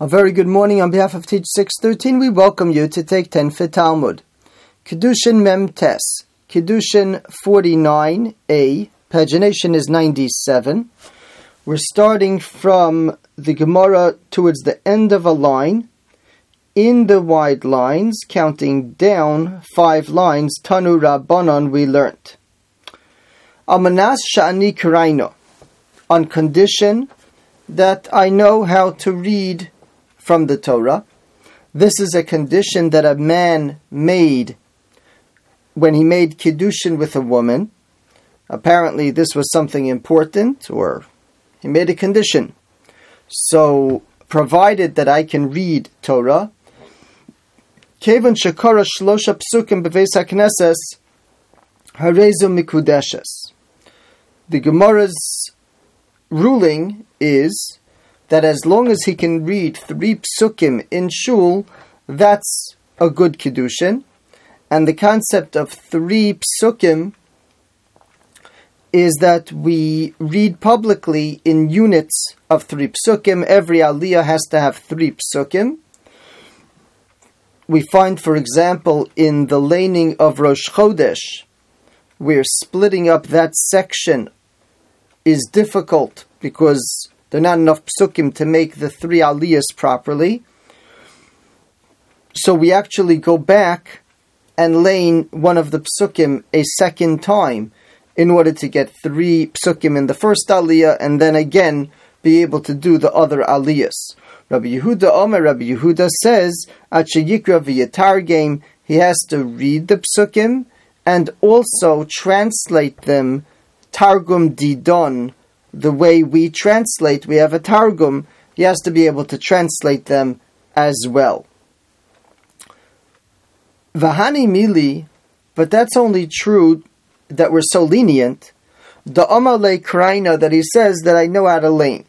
A very good morning on behalf of Teach 613. We welcome you to take 10 for Talmud. Kiddushin Mem Tes. Kiddushin 49a. Pagination is 97. We're starting from the Gemara towards the end of a line. In the wide lines, counting down five lines, Tanu Rabbanon, we learnt. Amanas Sha'ani Karaino. On condition that I know how to read from the Torah. This is a condition that a man made when he made Kiddushin with a woman. Apparently, this was something important, or he made a condition. So, provided that I can read Torah, Kevan Shakara Shlosha Psukim Beves Harezu Mikudeshes. The Gemara's ruling is that as long as he can read three psukim in shul, that's a good kiddushin. And the concept of three psukim is that we read publicly in units of three psukim. Every aliyah has to have three psukim. We find, for example, in the laning of Rosh Chodesh, where splitting up that section is difficult because there are not enough psukim to make the three aliyahs properly. So we actually go back and lane one of the psukim a second time in order to get three psukim in the first aliyah and then again be able to do the other aliyahs. Rabbi Yehuda Omer, Rabbi Yehuda says, at Sheyikra v'yatar game, he has to read the psukim and also translate them Targum Didon the way we translate, we have a Targum, he has to be able to translate them as well. Vahani Mili, but that's only true that we're so lenient. The Omar Le Kraina that he says that I know how to lane.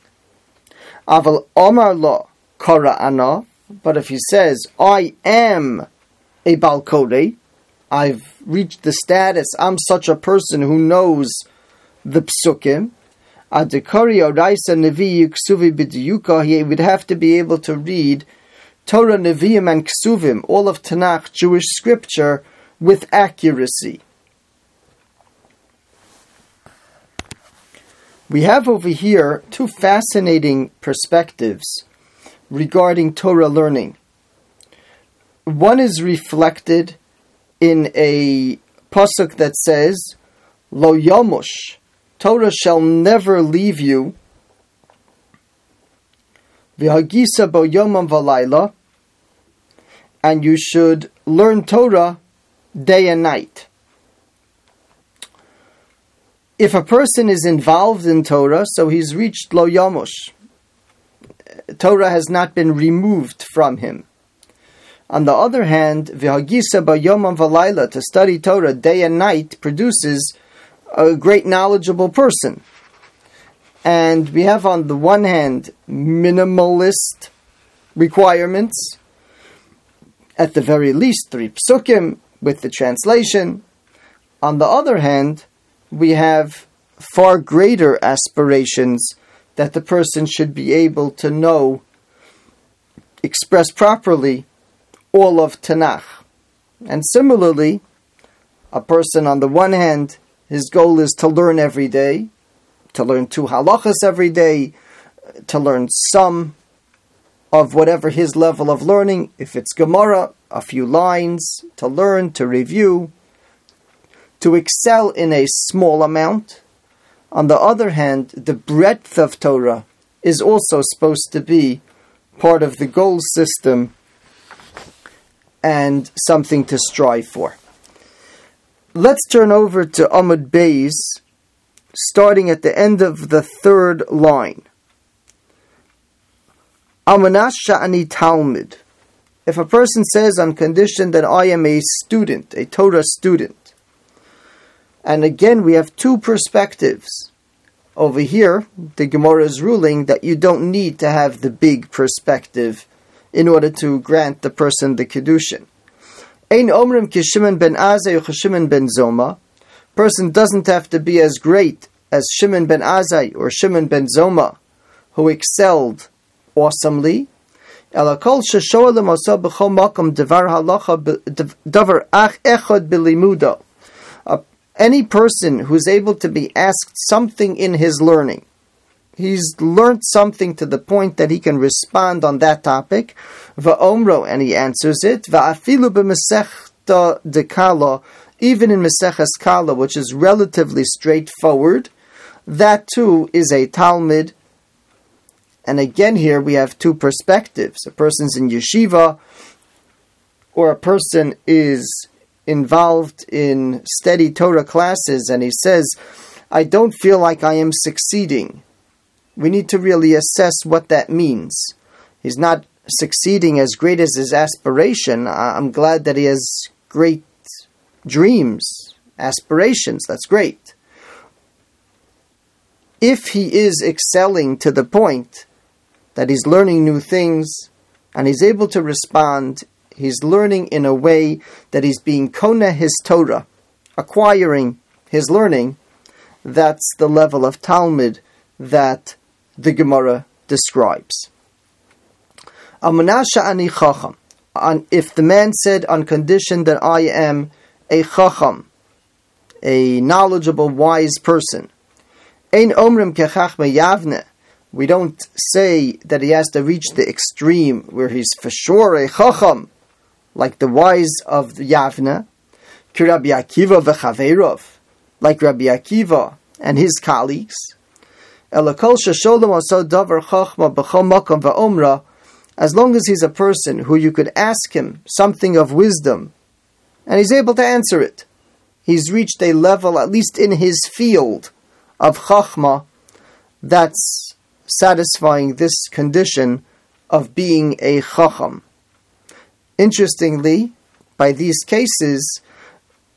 Aval Omar Lo Ana, but if he says, I am a Balkode, I've reached the status, I'm such a person who knows the psukim, Adikari Oraisa Nevi Ksuvi B'diyuka, he would have to be able to read Torah, Nevi'im, and Ksuvim, all of Tanakh, Jewish scripture, with accuracy. We have over here two fascinating perspectives regarding Torah learning. One is reflected in a pasuk that says, Lo Yomush, Torah shall never leave you. And you should learn Torah day and night. If a person is involved in Torah, so he's reached lo yamush. Torah has not been removed from him. On the other hand, v'hagisa bo yomam v'layla, to study Torah day and night produces a great knowledgeable person. And we have on the one hand minimalist requirements, at the very least three psukim with the translation. On the other hand, we have far greater aspirations that the person should be able to know, express properly, all of Tanakh. And similarly, a person on the one hand his goal is to learn every day, to learn two halachas every day, to learn some of whatever his level of learning. If it's Gemara, a few lines to learn, to review, to excel in a small amount. On the other hand, the breadth of Torah is also supposed to be part of the goal system and something to strive for. Let's turn over to Amud Beis, starting at the end of the third line. Amanash Sha'ani Talmud. If a person says on condition that I am a student, a Torah student, and again we have two perspectives. Over here, the Gemara is ruling that you don't need to have the big perspective in order to grant the person the Kiddushin. Ein omrim kishimon ben Azai or Shimon ben Zoma. Person doesn't have to be as great as Shimon ben Azai or Shimon ben Zoma, who excelled awesomely. Bilimudo. Any person who's able to be asked something in his learning, he's learned something to the point that he can respond on that topic, va'omro, and he answers it, va'afilu b'mesechta dekala, even in Meseches Kala, which is relatively straightforward, that too is a Talmud. And again, here we have two perspectives. A person's in yeshiva, or a person is involved in steady Torah classes, and he says, I don't feel like I am succeeding. We need to really assess what that means. He's not succeeding as great as his aspiration. I'm glad that he has great dreams, aspirations. That's great. If he is excelling to the point that he's learning new things and he's able to respond, he's learning in a way that he's being kona his Torah, acquiring his learning, that's the level of Talmud that the Gemara describes. Amanasha ani chacham. If the man said on condition that I am a chacham, a knowledgeable, wise person. Ein omrim yavne. We don't say that he has to reach the extreme where he's for sure a chacham, like the wise of Yavne, ki Rabbi Akiva like Rabbi Akiva and his colleagues. As long as he's a person who you could ask him something of wisdom and he's able to answer it. He's reached a level, at least in his field of chachma, that's satisfying this condition of being a chacham. Interestingly, by these cases,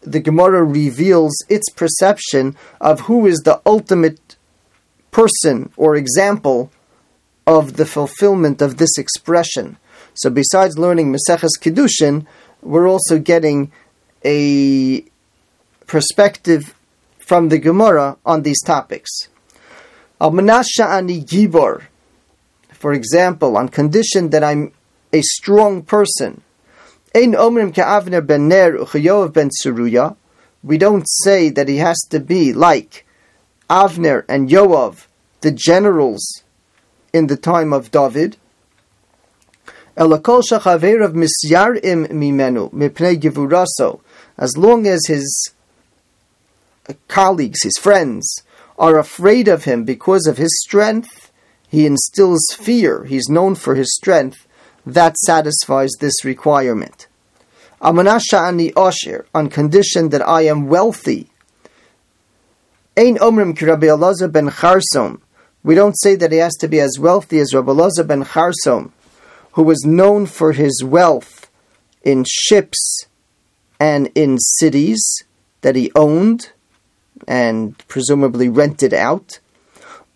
the Gemara reveals its perception of who is the ultimate person or example of the fulfillment of this expression. So, besides learning Maseches Kiddushin, we're also getting a perspective from the Gemara on these topics. Al ani gibor, for example, on condition that I'm a strong person. Ein omrim ben Ner ben Tzeruya. We don't say that he has to be like Avner and Yoav, the generals in the time of David. As long as his colleagues, his friends, are afraid of him because of his strength, he instills fear. He's known for his strength. That satisfies this requirement. Amanasha ani osher, on condition that I am wealthy. Ein omrim ki Rabbi Elazar ben Charsom. We don't say that he has to be as wealthy as Rabbi Elazar ben Charsom, who was known for his wealth in ships and in cities that he owned and presumably rented out.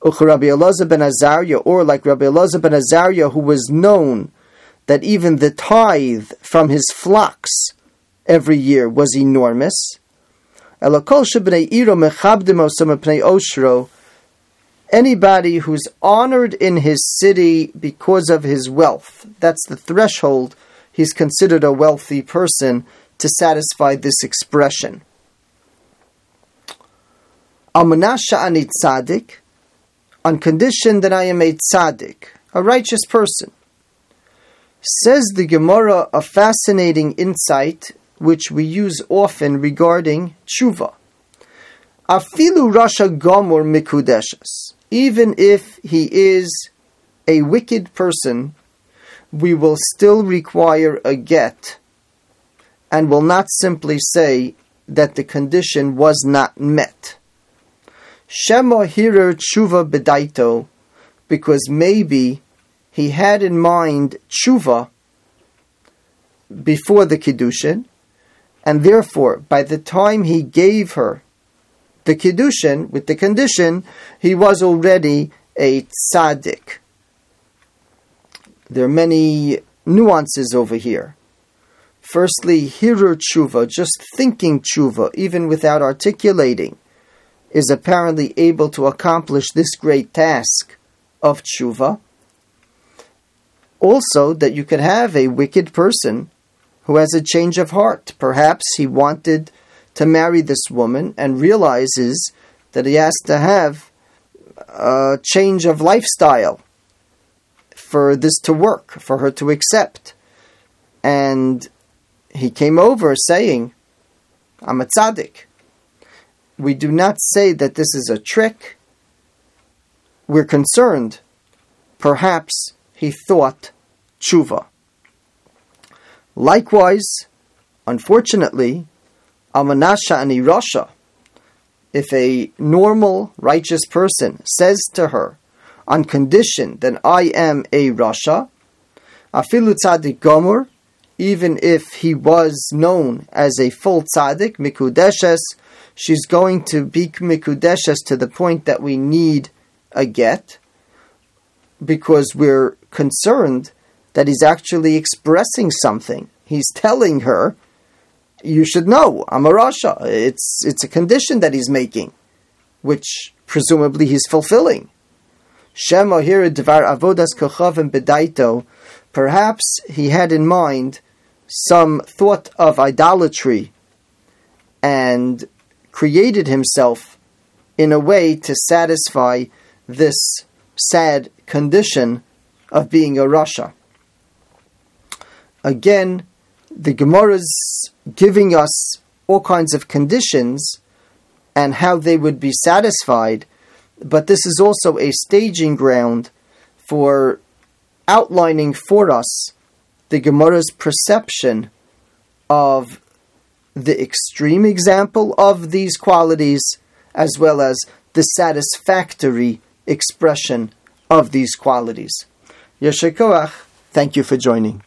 Rabbi Elazar ben Azariah, or like Rabbi Elazar ben Azariah, who was known that even the tithe from his flocks every year was enormous. Anybody who's honored in his city because of his wealth, that's the threshold, he's considered a wealthy person to satisfy this expression. Almanasha ani tzaddik, on condition that I am a tzaddik, a righteous person. Says the Gemara a fascinating insight which we use often regarding tshuva. Afilu rasha gomor mikudeshes. Even if he is a wicked person, we will still require a get and will not simply say that the condition was not met. Shema hirer tshuva bedaito, because maybe he had in mind tshuva before the kiddushin, and therefore, by the time he gave her the kiddushin with the condition, he was already a tzaddik. There are many nuances over here. Firstly, hirur tshuva, just thinking tshuva, even without articulating, is apparently able to accomplish this great task of tshuva. Also, that you could have a wicked person who has a change of heart. Perhaps he wanted to marry this woman and realizes that he has to have a change of lifestyle for this to work, for her to accept. And he came over saying, I'm a tzaddik. We do not say that this is a trick. We're concerned. Perhaps he thought tshuva. Likewise, unfortunately, Amanasha and Irasha, if a normal righteous person says to her, on condition that I am a Rasha, Afilu Tzadik Gomer, even if he was known as a full tzaddik, mikudeshes, she's going to be mikudeshes to the point that we need a get, because we're concerned that he's actually expressing something. He's telling her, "You should know, I'm a Rasha." It's it's a condition that he's making, which presumably he's fulfilling. Dvar avodas bedaito. Perhaps he had in mind some thought of idolatry and created himself in a way to satisfy this sad condition of being a Rasha. Again, the Gemara is giving us all kinds of conditions and how they would be satisfied, but this is also a staging ground for outlining for us the Gemara's perception of the extreme example of these qualities as well as the satisfactory expression of these qualities. Yeshikoach, thank you for joining.